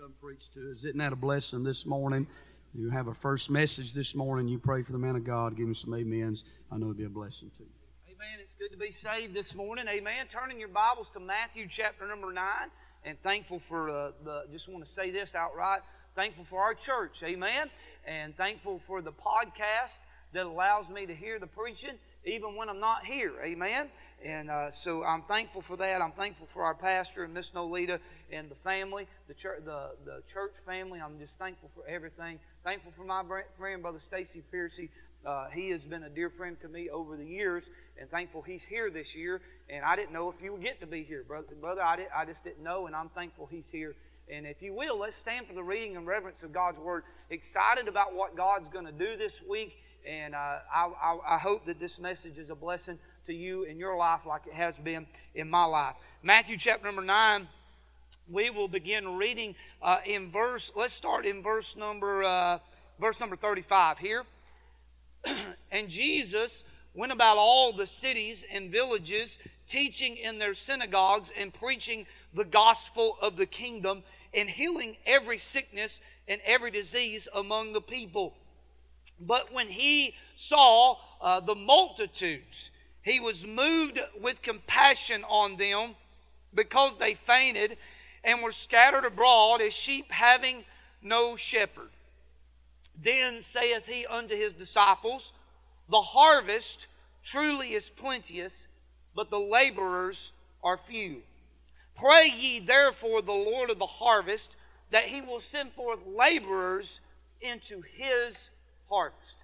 come preach to us. Isn't that a blessing this morning? You have a first message this morning. You pray for the man of God. Give him some amens. I know it'll be a blessing to you. Amen. It's good to be saved this morning. Amen. Turning your Bibles to Matthew chapter number 9. And thankful for uh, the, just want to say this outright. Thankful for our church. Amen. And thankful for the podcast that allows me to hear the preaching even when I'm not here. Amen. And uh, so I'm thankful for that. I'm thankful for our pastor and Miss Nolita and the family, the church, the, the church family. I'm just thankful for everything. Thankful for my friend, Brother Stacy Piercy. Uh, he has been a dear friend to me over the years, and thankful he's here this year. And I didn't know if you would get to be here, brother. Brother, I, did, I just didn't know, and I'm thankful he's here. And if you will, let's stand for the reading and reverence of God's Word. Excited about what God's going to do this week, and uh, I, I, I hope that this message is a blessing to you in your life like it has been in my life. Matthew chapter number 9, we will begin reading uh, in verse, let's start in verse number, uh, verse number 35 here. and Jesus went about all the cities and villages, teaching in their synagogues and preaching the gospel of the kingdom and healing every sickness and every disease among the people. But when he saw uh, the multitudes, he was moved with compassion on them because they fainted and were scattered abroad as sheep having no shepherd. Then saith he unto his disciples, The harvest truly is plenteous, but the laborers are few. Pray ye therefore the Lord of the harvest that he will send forth laborers into his harvest.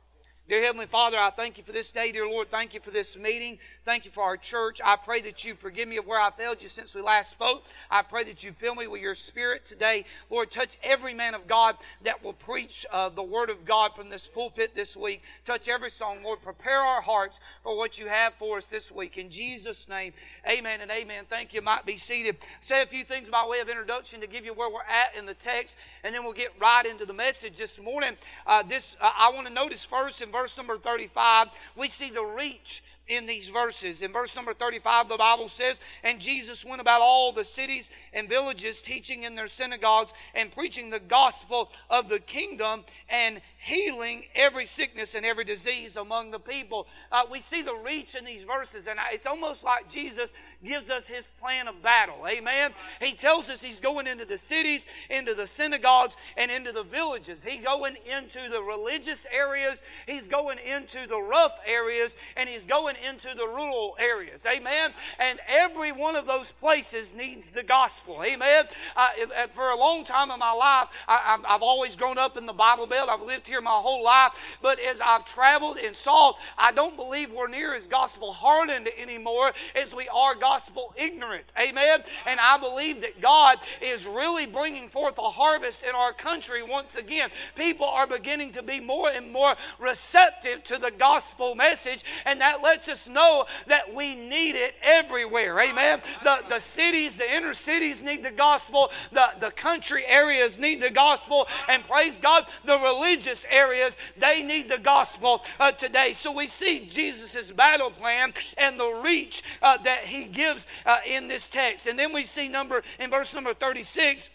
Dear Heavenly Father, I thank you for this day. Dear Lord, thank you for this meeting. Thank you for our church. I pray that you forgive me of where I failed you since we last spoke. I pray that you fill me with your spirit today. Lord, touch every man of God that will preach uh, the word of God from this pulpit this week. Touch every song. Lord, prepare our hearts for what you have for us this week. In Jesus' name, amen and amen. Thank you. Might be seated. Say a few things by way of introduction to give you where we're at in the text, and then we'll get right into the message this morning. Uh, this uh, I want to notice first in verse number 35, we see the reach in these verses. In verse number 35, the Bible says, And Jesus went about all the cities and villages, teaching in their synagogues and preaching the gospel of the kingdom and healing every sickness and every disease among the people. Uh, we see the reach in these verses, and it's almost like Jesus gives us his plan of battle. Amen. He tells us he's going into the cities, into the synagogues, and into the villages. He's going into the religious areas, he's going into the rough areas, and he's going into the rural areas. Amen. And every one of those places needs the gospel. Amen. Uh, for a long time in my life, I, have always grown up in the Bible Belt. I've lived here my whole life. But as I've traveled and saw, I don't believe we're near as gospel hardened anymore as we are gospel ignorant. Amen. And I believe that God is really bringing forth a harvest in our country once again. People are beginning to be more and more receptive to the gospel message, and that lets us know that we need it everywhere. Amen. The, the cities, the inner cities need the gospel, the, the country areas need the gospel, and praise God, the religious areas, they need the gospel uh, today. So we see Jesus' battle plan and the reach uh, that he gives uh, in this text. And then we see number in verse number 36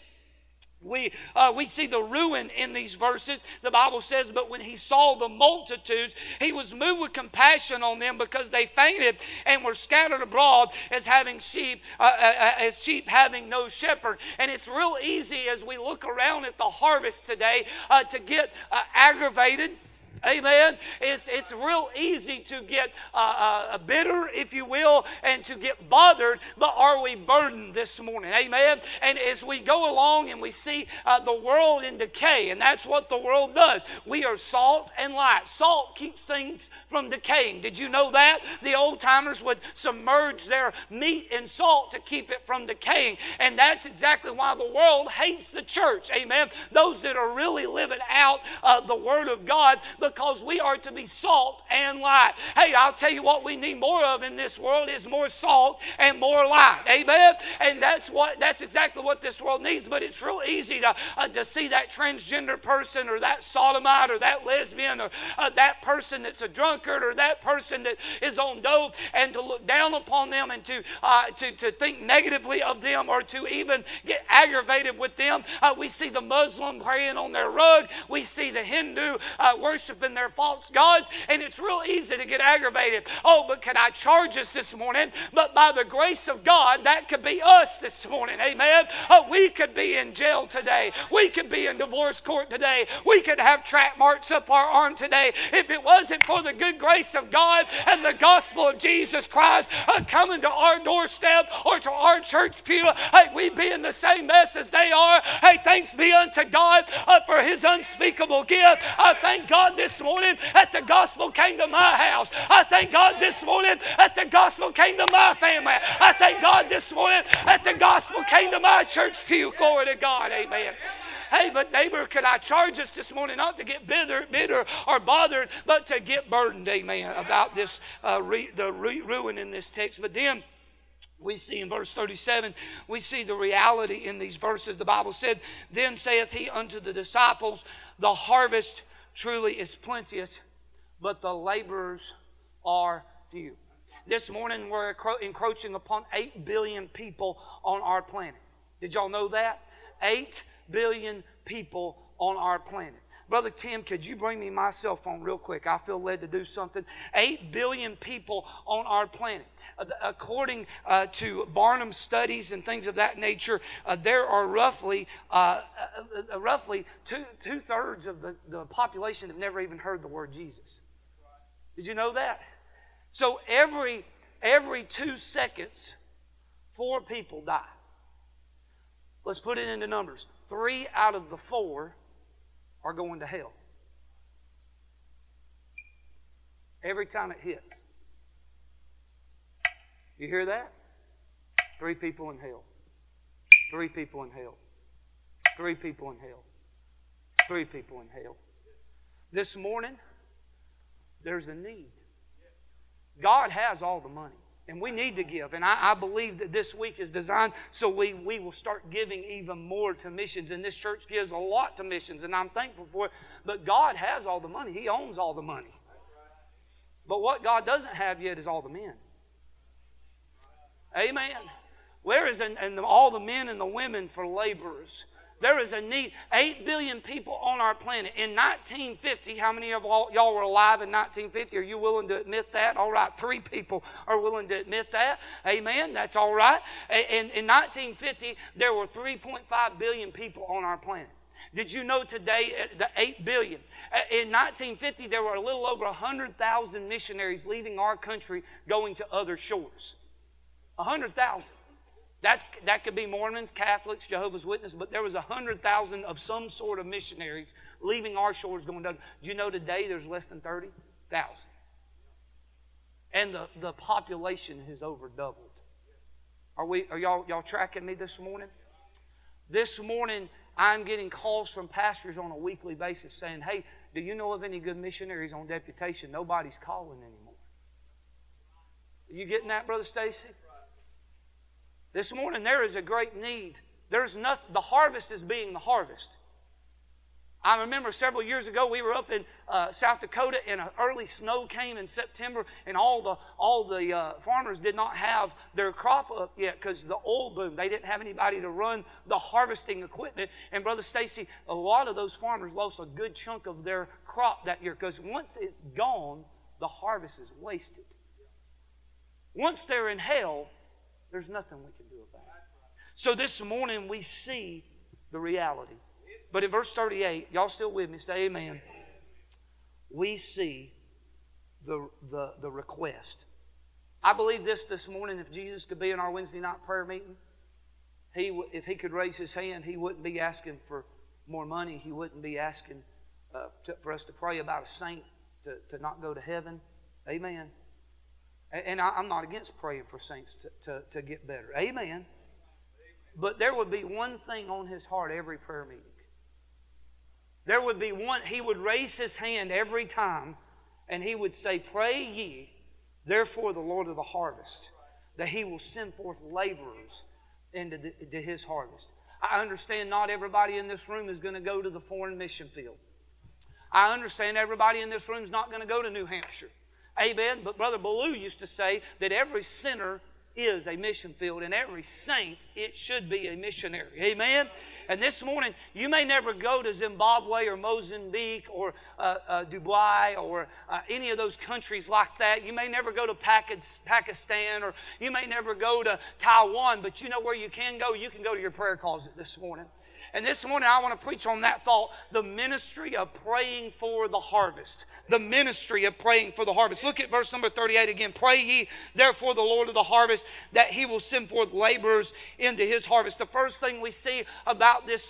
we, uh, we see the ruin in these verses. The Bible says, But when he saw the multitudes, he was moved with compassion on them because they fainted and were scattered abroad as having sheep, uh, uh, uh as sheep having no shepherd. And it's real easy as we look around at the harvest today uh, to get uh, aggravated Amen. It's, it's real easy to get uh, uh, bitter, if you will, and to get bothered, but are we burdened this morning? Amen. And as we go along and we see uh, the world in decay, and that's what the world does, we are salt and light. Salt keeps things from decaying. Did you know that? The old timers would submerge their meat in salt to keep it from decaying. And that's exactly why the world hates the church. Amen. Those that are really living out uh, the Word of God we are to be salt and light. Hey, I'll tell you what we need more of in this world is more salt and more light. Amen. And that's what that's exactly what this world needs. But it's real easy to uh, to see that transgender person or that sodomite or that lesbian or uh, that person that's a drunkard or that person that is on dope and to look down upon them and to uh, to to think negatively of them or to even get aggravated with them. Uh, we see the Muslim praying on their rug. We see the Hindu uh, worshiping their false gods, and it's real easy to get aggravated. Oh, but can I charge us this morning? But by the grace of God, that could be us this morning. Amen. Oh, we could be in jail today. We could be in divorce court today. We could have track marks up our arm today if it wasn't for the good grace of God and the gospel of Jesus Christ uh, coming to our doorstep or to our church pew. Hey, we be in the same mess as they are. Hey, thanks be unto God uh, for His unspeakable gift. I thank God this morning that the gospel came to my house. I thank God this morning that the gospel came to my family. I thank God this morning that the gospel came to my church pew. Glory to God. Amen. Hey, but neighbor, could I charge us this morning not to get bitter, bitter or bothered, but to get burdened, amen, about this uh, re, the re, ruin in this text. But then we see in verse 37, we see the reality in these verses. The Bible said, Then saith he unto the disciples, The harvest truly is plenteous, but the laborers are few. This morning we're encroaching upon 8 billion people on our planet. Did y'all know that? 8 billion people on our planet. Brother Tim, could you bring me my cell phone real quick? I feel led to do something. 8 billion people on our planet. Uh, according uh, to Barna studies and things of that nature, uh, there are roughly uh, uh, uh, roughly two two thirds of the, the population have never even heard the word Jesus. Did you know that? So every every two seconds, four people die. Let's put it into numbers. Three out of the four are going to hell. Every time it hits. You hear that? Three people in hell. Three people in hell. Three people in hell. Three people in hell. This morning, there's a need. God has all the money. And we need to give. And I, I, believe that this week is designed so we, we will start giving even more to missions. And this church gives a lot to missions, and I'm thankful for it. But God has all the money, He owns all the money. But what God doesn't have yet is all the men. Amen. Where is and, and all the men and the women for laborers? There is a need. Eight billion people on our planet. In 1950, how many of y'all were alive in 1950? Are you willing to admit that? All right, three people are willing to admit that. Amen. That's all right. In, in 1950, there were 3.5 billion people on our planet. Did you know today uh, the 8 billion? Uh, in 1950, there were a little over 100,000 missionaries leaving our country going to other shores. 100,000. That's, that could be Mormons, Catholics, Jehovah's Witnesses, but there was 100,000 of some sort of missionaries leaving our shores going down. Do you know today there's less than 30,000? And the, the population has over doubled. Are, we, are y'all, y'all tracking me this morning? This morning, I'm getting calls from pastors on a weekly basis saying, hey, do you know of any good missionaries on deputation? Nobody's calling anymore. Are you getting that, Brother Stacy? This morning, there is a great need. There's not, the harvest is being the harvest. I remember several years ago we were up in uh, South Dakota and an early snow came in September and all the all the uh, farmers did not have their crop up yet because the oil boom. They didn't have anybody to run the harvesting equipment. And brother Stacy, a lot of those farmers lost a good chunk of their crop that year because once it's gone, the harvest is wasted. Once they're in hell, there's nothing we can do about it. So this morning we see the reality. But in verse 38, y'all still with me? Say amen. We see the, the, the request. I believe this this morning if Jesus could be in our Wednesday night prayer meeting, he, if he could raise his hand, he wouldn't be asking for more money. He wouldn't be asking uh, to, for us to pray about a saint to, to not go to heaven. Amen. And I, am not against praying for saints to, to, to get better. Amen. But there would be one thing on his heart every prayer meeting. there would be one, he would raise his hand every time and he would say, Pray ye, therefore, the Lord of the harvest, that he will send forth laborers into the, his harvest. I understand not everybody in this room is going to go to the foreign mission field. I understand everybody in this room is not going to go to New Hampshire. Amen. But Brother Ballou used to say that every sinner is a mission field, and every saint, it should be a missionary. Amen. And this morning, you may never go to Zimbabwe or Mozambique or uh, uh, Dubai or uh, any of those countries like that. You may never go to Pakistan or you may never go to Taiwan, but you know where you can go? You can go to your prayer closet this morning. And this morning I want to preach on that thought the ministry of praying for the harvest. The ministry of praying for the harvest. Look at verse number 38 again. Pray ye therefore the Lord of the harvest that he will send forth laborers into his harvest. The first thing we see about this,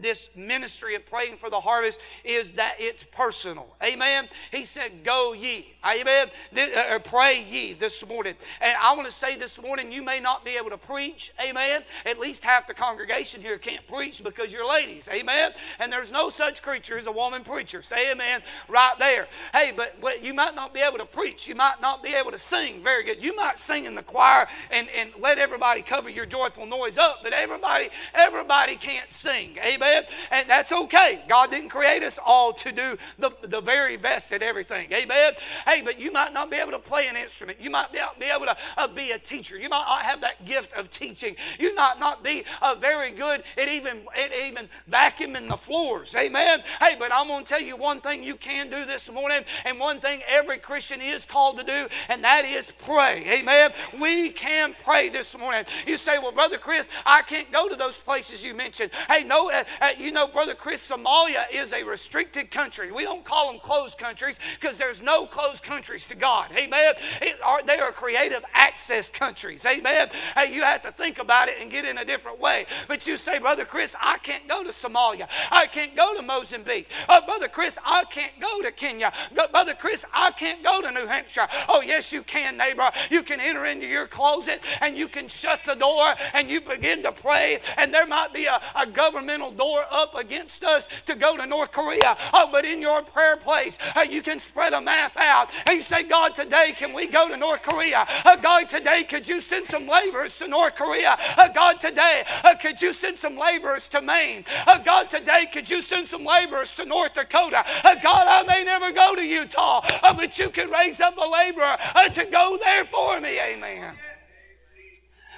this ministry of praying for the harvest is that it's personal. Amen. He said, Go ye. Amen. Uh, pray ye this morning. And I want to say this morning, you may not be able to preach. Amen. At least half the congregation here can't preach because because you're ladies. Amen. And there's no such creature as a woman preacher. Say amen right there. Hey, but, you might not be able to preach. You might not be able to sing very good. You might sing in the choir and, and let everybody cover your joyful noise up, but everybody, everybody can't sing. Amen. And that's okay. God didn't create us all to do the, the very best at everything. Amen. Hey, but you might not be able to play an instrument. You might not be able to uh, be a teacher. You might not have that gift of teaching. You might not be uh, very good at even at even vacuuming the floors. Amen. Hey, but I'm going to tell you one thing you can do this morning, and one thing every Christian is called to do, and that is pray. Amen. We can pray this morning. You say, well, Brother Chris, I can't go to those places you mentioned. Hey, no, uh, uh, you know, Brother Chris, Somalia is a restricted country. We don't call them closed countries because there's no closed countries to God. Amen. It are, they are creative access countries. Amen. Hey, you have to think about it and get in a different way. But you say, Brother Chris, I can't go to Somalia. I can't go to Mozambique. Oh, Brother Chris, I can't go to Kenya. Brother Chris, I can't go to New Hampshire. Oh, yes, you can, neighbor. You can enter into your closet and you can shut the door and you begin to pray. And there might be a, a governmental door up against us to go to North Korea. Oh, but in your prayer place, uh, you can spread a map out and you say, God, today can we go to North Korea? Uh, God, today could you send some laborers to North Korea? Uh, God, today uh, could you send some laborers to Maine? Uh, God, today could you send some laborers to North Dakota? Uh, God, I may never go to Utah, uh, but you can raise up a laborer uh, to go there for me. Amen.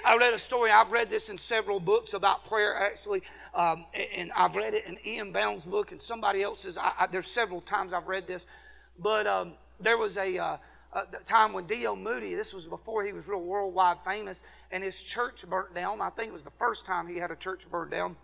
I read a story. I've read this in several books about prayer, actually. Um, and I've read it in E.M. Bounds' book and somebody else's. I, I, there's several times I've read this. But um, there was a, uh, a time when D.L. Moody, this was before he was real worldwide famous, and his church burnt down. I think it was the first time he had a church burnt down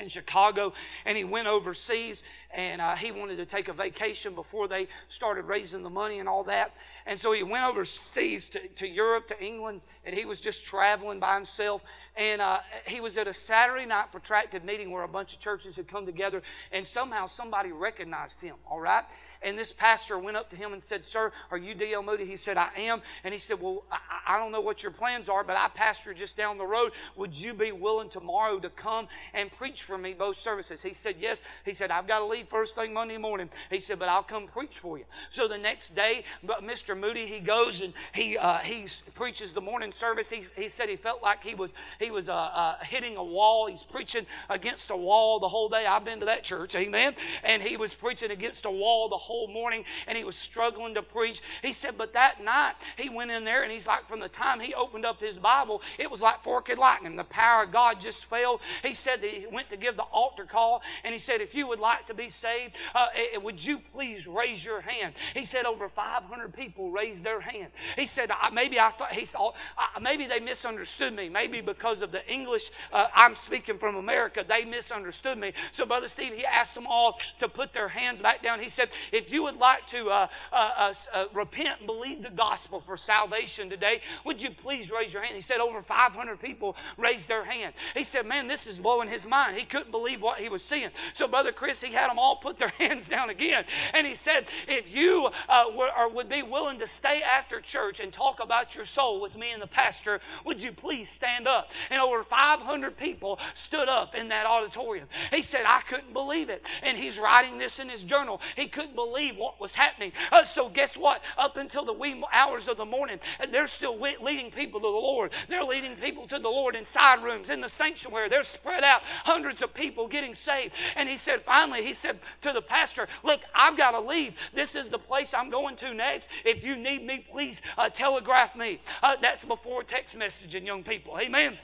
in Chicago, and he went overseas, and uh, he wanted to take a vacation before they started raising the money and all that. And so he went overseas to, to Europe, to England, and he was just traveling by himself. And uh, he was at a Saturday night protracted meeting where a bunch of churches had come together, and somehow somebody recognized him, all right? And this pastor went up to him and said, Sir, are you D.L. Moody? He said, I am. And he said, Well, I, I don't know what your plans are, but I pastor just down the road. Would you be willing tomorrow to come and preach for me both services? He said, Yes. He said, I've got to leave first thing Monday morning. He said, But I'll come preach for you. So the next day, Mr. Moody, he goes and he uh, he preaches the morning service. He, he said he felt like he was he was uh, uh, hitting a wall. He's preaching against a wall the whole day. I've been to that church, amen. And he was preaching against a wall the morning and he was struggling to preach. He said, but that night he went in there and he's like, from the time he opened up his Bible, it was like forked lightning. The power of God just fell. He said that he went to give the altar call and he said, if you would like to be saved, uh, eh, eh, would you please raise your hand? He said, over 500 people raised their hand. He said, maybe I thought, he thought, maybe they misunderstood me. Maybe because of the English, uh, I'm speaking from America, they misunderstood me. So, Brother Steve, he asked them all to put their hands back down. He said, if you would like to uh, uh, uh, uh, repent and believe the gospel for salvation today, would you please raise your hand? He said over 500 people raised their hand. He said, Man, this is blowing his mind. He couldn't believe what he was seeing. So, Brother Chris, he had them all put their hands down again. And he said, If you uh, were, or would be willing to stay after church and talk about your soul with me and the pastor, would you please stand up? and over 500 people stood up in that auditorium. He said, I couldn't believe it. And he's writing this in his journal. He couldn't believe what was happening. Uh, so, guess what? Up until the wee hours of the morning, they're still leading people to the Lord. They're leading people to the Lord in side rooms, in the sanctuary. They're spread out, hundreds of people getting saved. And he said, finally, he said to the pastor, Look, I've got to leave. This is the place I'm going to next. If you need me, please uh, telegraph me. Uh, that's before text messaging, young people. Amen.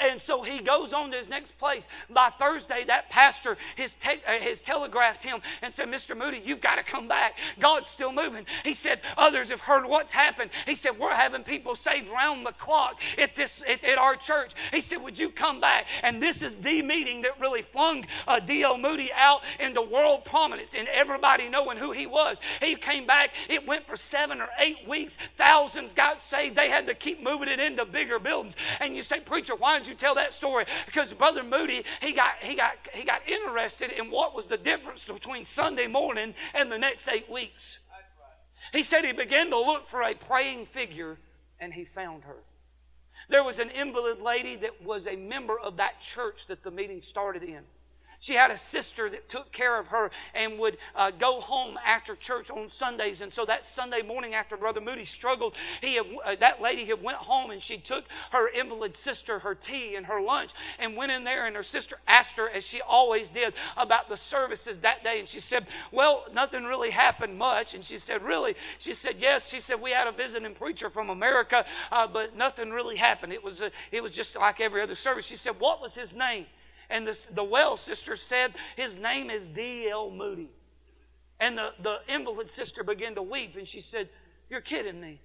And so he goes on to his next place. By Thursday, that pastor has, te- uh, has telegraphed him and said, Mr. Moody, you've got to come back. God's still moving. He said, Others have heard what's happened. He said, We're having people saved round the clock at, this, at, at our church. He said, Would you come back? And this is the meeting that really flung uh, D.L. Moody out into world prominence and everybody knowing who he was. He came back. It went for seven or eight weeks. Thousands got saved. They had to keep moving it into bigger buildings. And you say, Preacher, why you tell that story? Because Brother Moody, he got, he, got, he got interested in what was the difference between Sunday morning and the next eight weeks. He said he began to look for a praying figure and he found her. There was an invalid lady that was a member of that church that the meeting started in. She had a sister that took care of her and would uh, go home after church on Sundays. And so that Sunday morning, after Brother Moody struggled, he had, uh, that lady had went home and she took her invalid sister her tea and her lunch and went in there. And her sister asked her, as she always did, about the services that day. And she said, "Well, nothing really happened much." And she said, "Really?" She said, "Yes." She said, "We had a visiting preacher from America, uh, but nothing really happened. It was it was just like every other service." She said, "What was his name?" And the, the well sister said, His name is D.L. Moody. And the, the invalid sister began to weep, and she said, You're kidding me.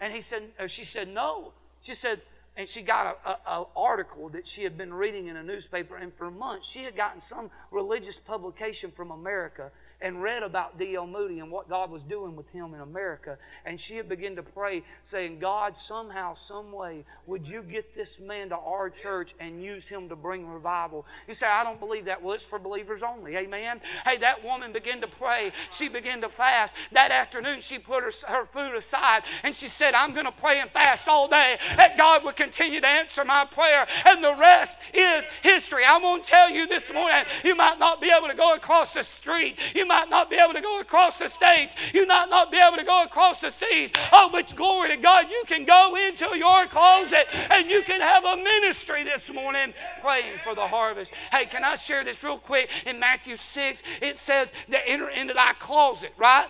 And he said, uh, she said, No. She said, and she got an article that she had been reading in a newspaper, and for months she had gotten some religious publication from America and read about D.L. Moody and what God was doing with him in America. And she had begun to pray, saying, God, somehow, some way, would you get this man to our church and use him to bring revival? You say, I don't believe that. Well, it's for believers only. Amen. Hey, that woman began to pray. She began to fast. That afternoon, she put her, her food aside and she said, I'm going to pray and fast all day that God would continue to answer my prayer. And the rest is history. I'm going to tell you this morning, you might not be able to go across the street. You you might not be able to go across the states. You might not be able to go across the seas. Oh, but glory to God, you can go into your closet and you can have a ministry this morning praying for the harvest. Hey, can I share this real quick? In Matthew 6, it says to enter into thy closet, right?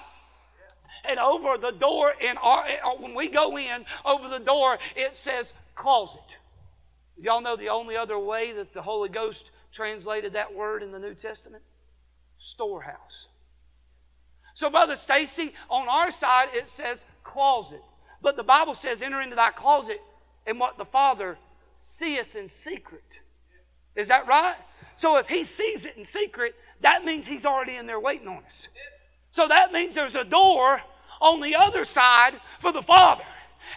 And over the door, in our, uh, when we go in, over the door, it says closet. Y'all know the only other way that the Holy Ghost translated that word in the New Testament? storehouse. So, Brother Stacy, on our side it says closet. But the Bible says, enter into thy closet and what the Father seeth in secret. Is that right? So if he sees it in secret, that means he's already in there waiting on us. So that means there's a door on the other side for the Father.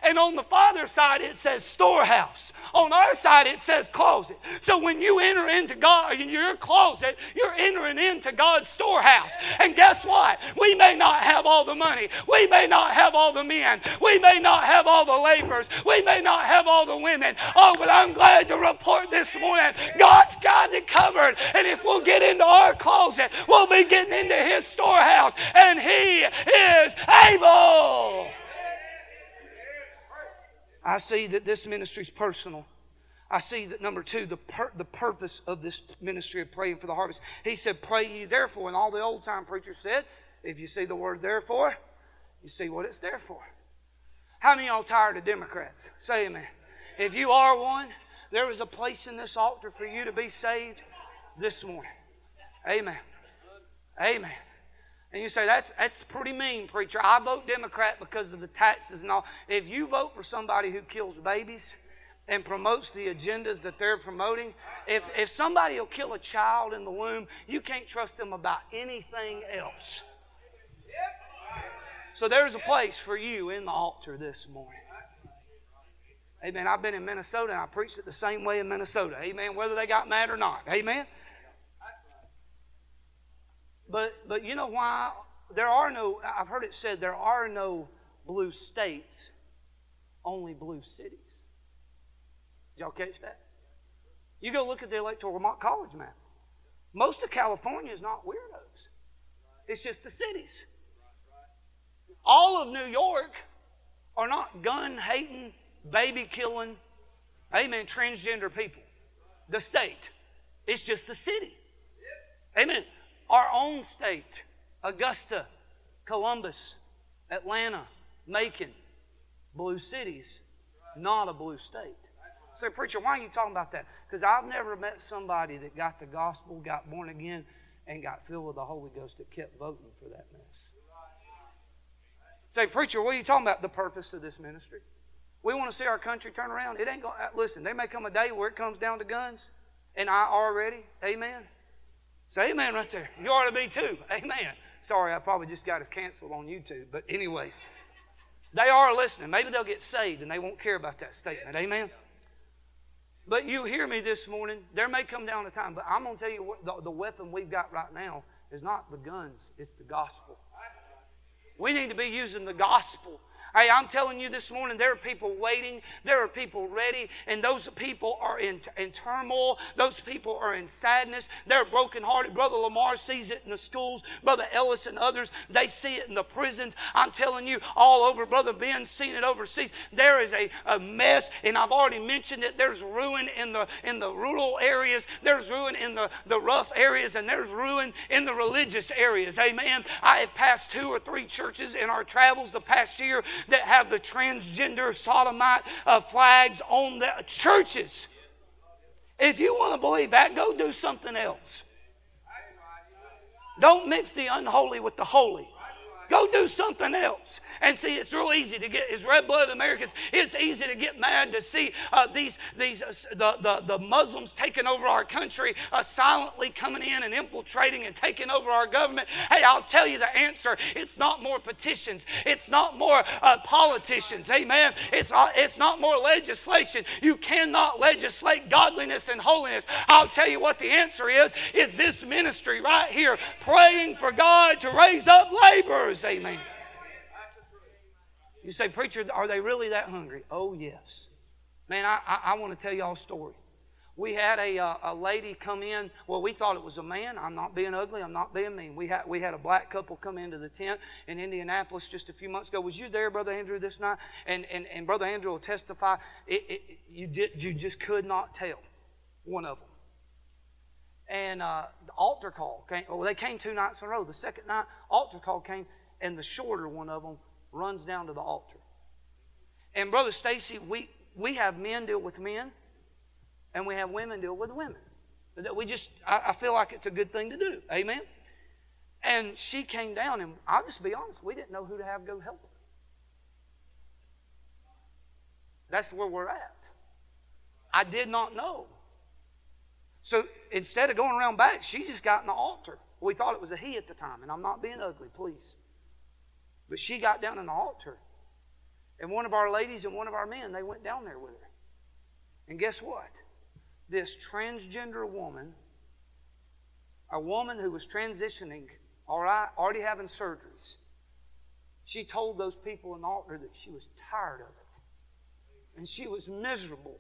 And on the Father's side, it says storehouse. On our side, it says closet. So when you enter into God, in your closet, you're entering into God's storehouse. And guess what? We may not have all the money. We may not have all the men. We may not have all the laborers. We may not have all the women. Oh, but I'm glad to report this morning God's got it covered. And if we'll get into our closet, we'll be getting into His storehouse. And He is able. I see that this ministry is personal. I see that number two, the, the purpose of this ministry of praying for the harvest. He said, Pray ye therefore. And all the old time preachers said, if you see the word therefore, you see what it's there for. How many y'all tired of Democrats? Say amen. If you are one, there is a place in this altar for you to be saved this morning. Amen. Amen. And you say, that's, that's pretty mean, preacher. I vote Democrat because of the taxes and all. If you vote for somebody who kills babies and promotes the agendas that they're promoting, if, if somebody will kill a child in the womb, you can't trust them about anything else. So there's a place for you in the altar this morning. Amen. I've been in Minnesota and I preached it the same way in Minnesota. Amen. Whether they got mad or not. Amen. But, but you know why? There are no, I've heard it said, there are no blue states, only blue cities. Did y'all catch that? You go look at the electoral college map. Most of California is not weirdos. It's just the cities. All of New York are not gun hating, baby killing, amen, transgender people. The state. It's just the city. Amen. Our own state, Augusta, Columbus, Atlanta, Macon, blue cities, not a blue state. Say, preacher, why are you talking about that? Because I've never met somebody that got the gospel, got born again, and got filled with the Holy Ghost that kept voting for that mess. Say, preacher, what are you talking about? The purpose of this ministry. We want to see our country turn around. It ain't going. to uh, Listen, there may come a day where it comes down to guns, and I already, amen. Say amen right there. You ought to be too. Amen. Sorry, I probably just got us canceled on YouTube. But anyways, they are listening. Maybe they'll get saved and they won't care about that statement. Amen. But you hear me this morning. There may come down a time, but I'm going to tell you what the, the weapon we've got right now is not the guns, it's the gospel. We need to be using the gospel Hey, I'm telling you this morning, there are people waiting, there are people ready, and those people are in, in turmoil. Those people are in sadness. They're brokenhearted. Brother Lamar sees it in the schools. Brother Ellis and others, they see it in the prisons. I'm telling you, all over. Brother Ben's seen it overseas. There is a, a mess, and I've already mentioned it. There's ruin in the in the rural areas. There's ruin in the, the rough areas, and there's ruin in the religious areas. Amen. I have passed two or three churches in our travels the past year that have the transgender sodomite uh, flags on the churches. If you want to believe that, go do something else. Don't mix the unholy with the holy. Go do something else. And see, it's real easy to get, as red blooded Americans, it's easy to get mad to see uh, these, these uh, the, the, the Muslims taking over our country, uh, silently coming in and infiltrating and taking over our government. Hey, I'll tell you the answer. It's not more petitions, it's not more uh, politicians. Amen. It's, uh, it's not more legislation. You cannot legislate godliness and holiness. I'll tell you what the answer is, is this ministry right here, praying for God to raise up laborers. Amen. You say, Preacher, are they really that hungry? Oh, yes. Man, I, I, I want to tell y'all a story. We had a, uh, a lady come in. Well, we thought it was a man. I'm not being ugly. I'm not being mean. We had, we had a black couple come into the tent in Indianapolis just a few months ago. Was you there, Brother Andrew, this night? And, and, and Brother Andrew will testify. It, it, you, did, you just could not tell one of them. And uh, the altar call came. Well, they came two nights in a row. The second night, altar call came, and the shorter one of them runs down to the altar. And Brother Stacy, we, we have men deal with men, and we have women deal with women. We just, I, I feel like it's a good thing to do. Amen? And she came down, and I'll just be honest, we didn't know who to have go help her. That's where we're at. I did not know. So instead of going around back, she just got in the altar. We thought it was a he at the time, and I'm not being ugly, please. But she got down the altar. And one of our ladies and one of our men, they went down there with her. And guess what? This transgender woman, a woman who was transitioning, already having surgeries, she told those people in the altar that she was tired of it. And she was miserable.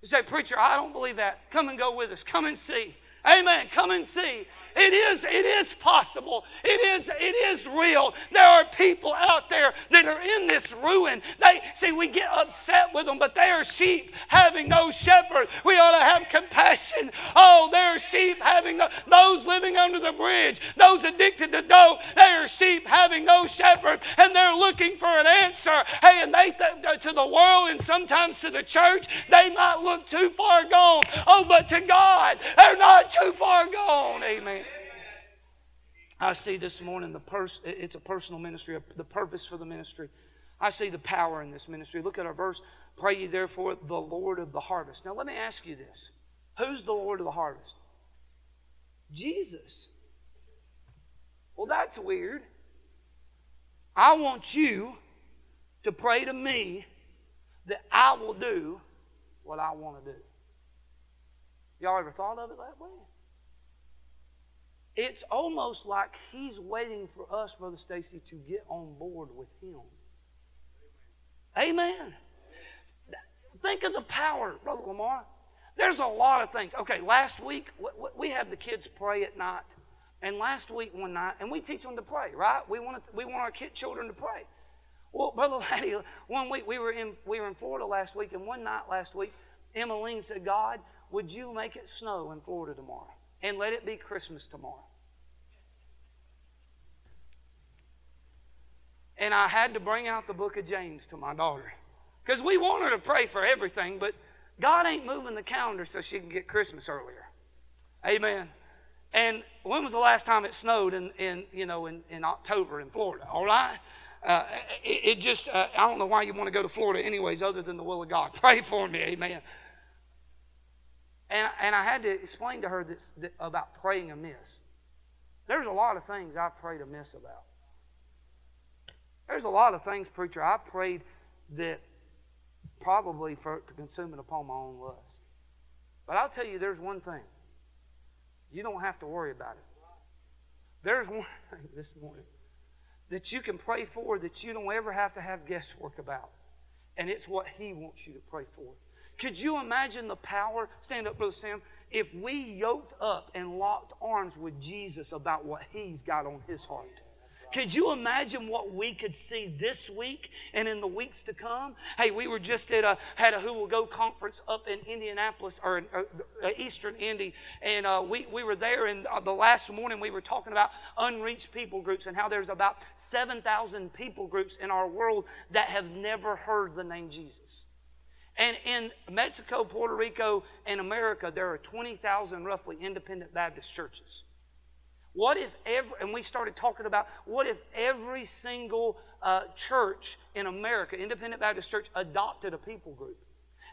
You say, Preacher, I don't believe that. Come and go with us. Come and see. Amen. Come and see. It is, it is possible. It is, it is real. There are people out there that are in this ruin. They see we get upset with them, but they are sheep having no shepherd. We ought to have compassion. Oh, they are sheep having no, those living under the bridge, those addicted to dope. They are sheep having no shepherd, and they're looking for an answer. Hey, and they th- uh, to the world and sometimes to the church, they might look too far gone. Oh, but to God, they're not too far gone. Amen. I see this morning the pers- it's a personal ministry, the purpose for the ministry. I see the power in this ministry. Look at our verse. Pray ye therefore the Lord of the harvest. Now let me ask you this. Who's the Lord of the harvest? Jesus. Well, that's weird. I want you to pray to me that I will do what I want to do. Y'all ever thought of it that way? It's almost like he's waiting for us, Brother Stacy, to get on board with him. Amen. Think of the power, Brother Lamar. There's a lot of things. Okay, last week we had the kids pray at night, and last week one night, and we teach them to pray, right? We want to, we want our kid children to pray. Well, Brother Laddie, one week we were in we were in Florida last week, and one night last week, Emmeline said, "God, would you make it snow in Florida tomorrow, and let it be Christmas tomorrow?" And I had to bring out the book of James to my daughter. Because we want her to pray for everything, but God ain't moving the calendar so she can get Christmas earlier. Amen. And when was the last time it snowed in, in you know, in, in October in Florida? All right? Uh, it, it, just, uh, I don't know why you want to go to Florida anyways, other than the will of God. Pray for me. Amen. And, and I had to explain to her this, this, about praying amiss. There's a lot of things I've prayed amiss about. There's a lot of things, preacher, I prayed that probably for to consume it upon my own lust. But I'll tell you, there's one thing. You don't have to worry about it. There's one thing this morning that you can pray for that you don't ever have to have guesswork about. And it's what He wants you to pray for. Could you imagine the power? Stand up, Brother Sam. If we yoked up and locked arms with Jesus about what He's got on His heart. Could you imagine what we could see this week and in the weeks to come? Hey, we were just at a had a Who Will Go conference up in Indianapolis or in, uh, uh, Eastern Indy, and uh, we we were there. And uh, the last morning we were talking about unreached people groups and how there's about seven thousand people groups in our world that have never heard the name Jesus. And in Mexico, Puerto Rico, and America, there are 20,000 roughly independent Baptist churches. What if every, and we started talking about what if every single uh, church in America, Independent Baptist Church, adopted a people group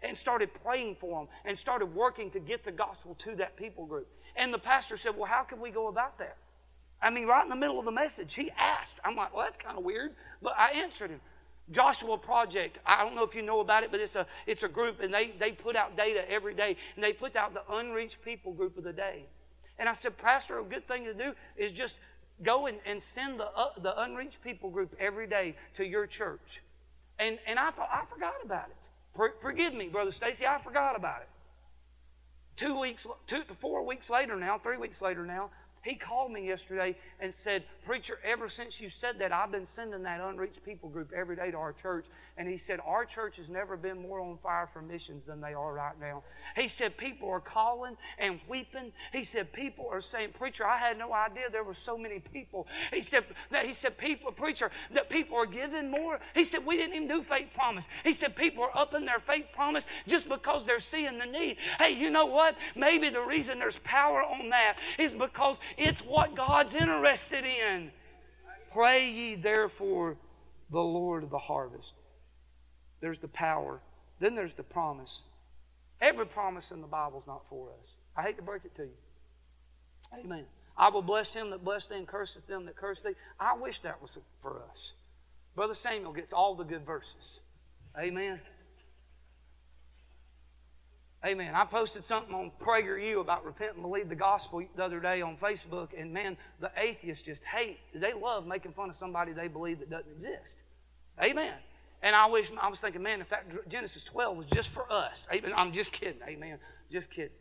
and started praying for them and started working to get the gospel to that people group? And the pastor said, Well, how can we go about that? I mean, right in the middle of the message, he asked. I'm like, Well, that's kind of weird. But I answered him. Joshua Project. I don't know if you know about it, but it's a it's a group and they, they put out data every day and they put out the unreached people group of the day. And I said, Pastor, a good thing to do is just go and, and send the, uh, the unreached people group every day to your church. And, and I thought, I forgot about it. For, forgive me, Brother Stacy, I forgot about it. Two weeks, two to four weeks later now, three weeks later now, he called me yesterday and said, Preacher, ever since you said that, I've been sending that unreached people group every day to our church. And he said, Our church has never been more on fire for missions than they are right now. He said, People are calling and weeping. He said, People are saying, Preacher, I had no idea there were so many people. He said, that, he said, People, preacher, that people are giving more. He said, We didn't even do faith promise. He said, People are upping their faith promise just because they're seeing the need. Hey, you know what? Maybe the reason there's power on that is because it's what God's interested in. Pray ye therefore the Lord of the harvest. There's the power. Then there's the promise. Every promise in the Bible is not for us. I hate to break it to you. Amen. I will bless him that bless thee and curseth them that curse thee. I wish that was for us. Brother Samuel gets all the good verses. Amen. Amen. I posted something on PragerU about repent and believe the gospel the other day on Facebook, and man, the atheists just hate. They love making fun of somebody they believe that doesn't exist. Amen. And I wish I was thinking, man, in fact, Genesis 12 was just for us. Amen. I'm just kidding. Amen. Just kidding.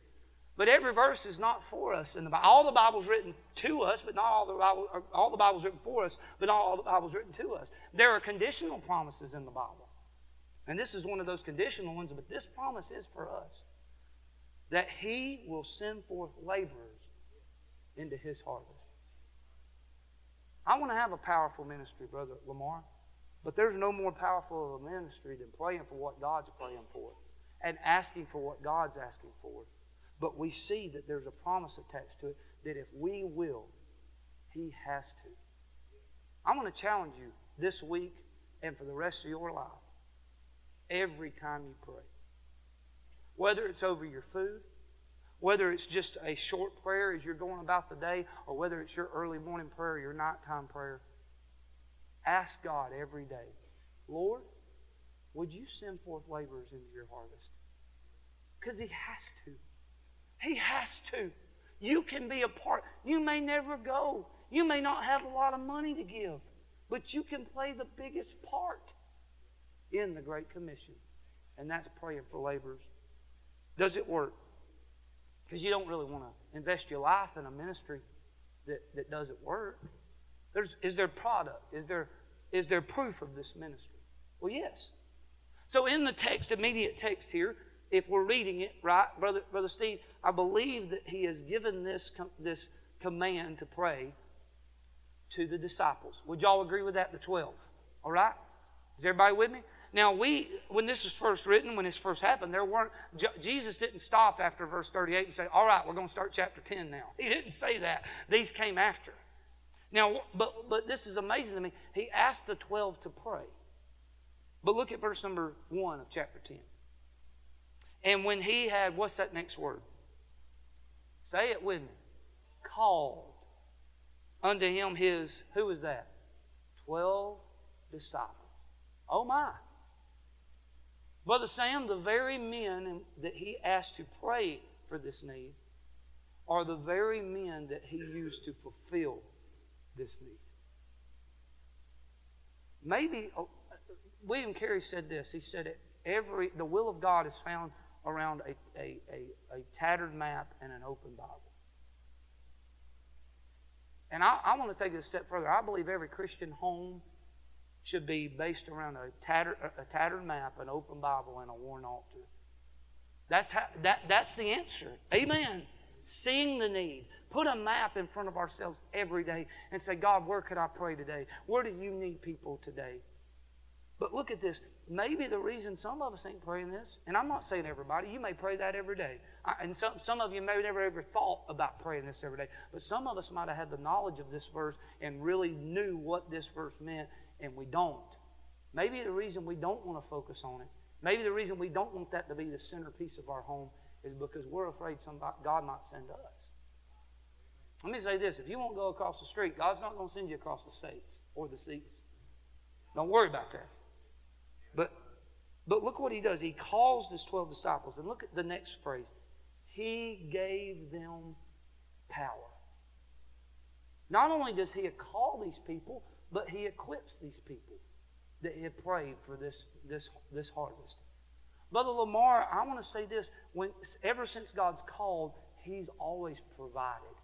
But every verse is not for us in the Bible. All the Bible's written to us, but not all the Bible. All the Bible's written for us, but not all the Bible's written to us. There are conditional promises in the Bible, and this is one of those conditional ones. But this promise is for us that he will send forth laborers into his harvest. I want to have a powerful ministry, Brother Lamar, but there's no more powerful of a ministry than praying for what God's praying for and asking for what God's asking for. But we see that there's a promise attached to it that if we will, he has to. I'm going to challenge you this week and for the rest of your life every time you pray. Whether it's over your food, whether it's just a short prayer as you're going about the day, or whether it's your early morning prayer, your nighttime prayer, ask God every day, Lord, would you send forth laborers into your harvest? Because He has to. He has to. You can be a part. You may never go. You may not have a lot of money to give, but you can play the biggest part in the Great Commission. and that's praying for laborers. Does it work? Because you don't really want to invest your life in a ministry that, that doesn't work. There's, is there product? Is there, is there proof of this ministry? Well, yes. So in the text, immediate text here, if we're reading it, right, Brother, Brother Steve, I believe that he has given this, this command to pray to the disciples. Would y'all agree with that, the 12? All right? Is everybody with me? Now, we, when this was first written, when this first happened, there weren't, Jesus didn't stop after verse 38 and say, all right, we're going to start chapter 10 now. He didn't say that. These came after. Now, but, but this is amazing to me. He asked the 12 to pray. But look at verse number 1 of chapter 10. And when he had, what's that next word? Say it with me. Called unto him his, who was that? Twelve disciples. Oh my. Brother Sam, the very men that he asked to pray for this need are the very men that he used to fulfill this need. Maybe oh, William Carey said this. He said, "Every the will of God is found around a, a, a, a tattered map and an open Bible." And I, I want to take it a step further. I believe every Christian home should be based around a tattered, a tattered map, an open Bible, and a worn altar. That's, how, that, that's the answer. Amen. Seeing the need. Put a map in front of ourselves every day and say, God, where could I pray today? Where do you need people today? But look at this. Maybe the reason some of us ain't praying this, and I'm not saying everybody, you may pray that every day. I, and some, some of you may never ever thought about praying this every day. But some of us might have had the knowledge of this verse and really knew what this verse meant, and we don't. Maybe the reason we don't want to focus on it, maybe the reason we don't want that to be the centerpiece of our home is because we're afraid somebody, God might send us. Let me say this if you won't go across the street, God's not going to send you across the states or the seas. Don't worry about that. But, but look what he does. He calls his 12 disciples. And look at the next phrase. He gave them power. Not only does he call these people, but he equips these people that had prayed for this, this, this harvest. Brother Lamar, I want to say this. When, ever since God's called, he's always provided.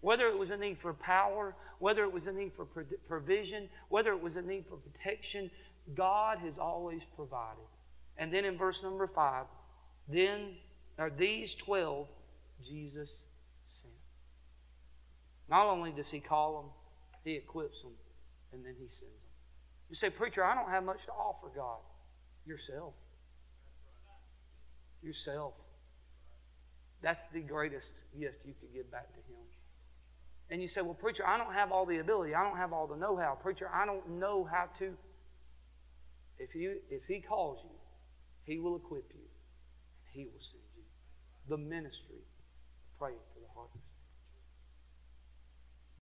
Whether it was a need for power, whether it was a need for provision, whether it was a need for protection, God has always provided. And then in verse number 5, then are these 12 Jesus. Not only does he call them, he equips them, and then he sends them. You say, Preacher, I don't have much to offer God. Yourself. Yourself. That's the greatest gift you could give back to Him. And you say, Well, preacher, I don't have all the ability. I don't have all the know how. Preacher, I don't know how to. If, you, if He calls you, He will equip you, and He will send you. The ministry, praying for.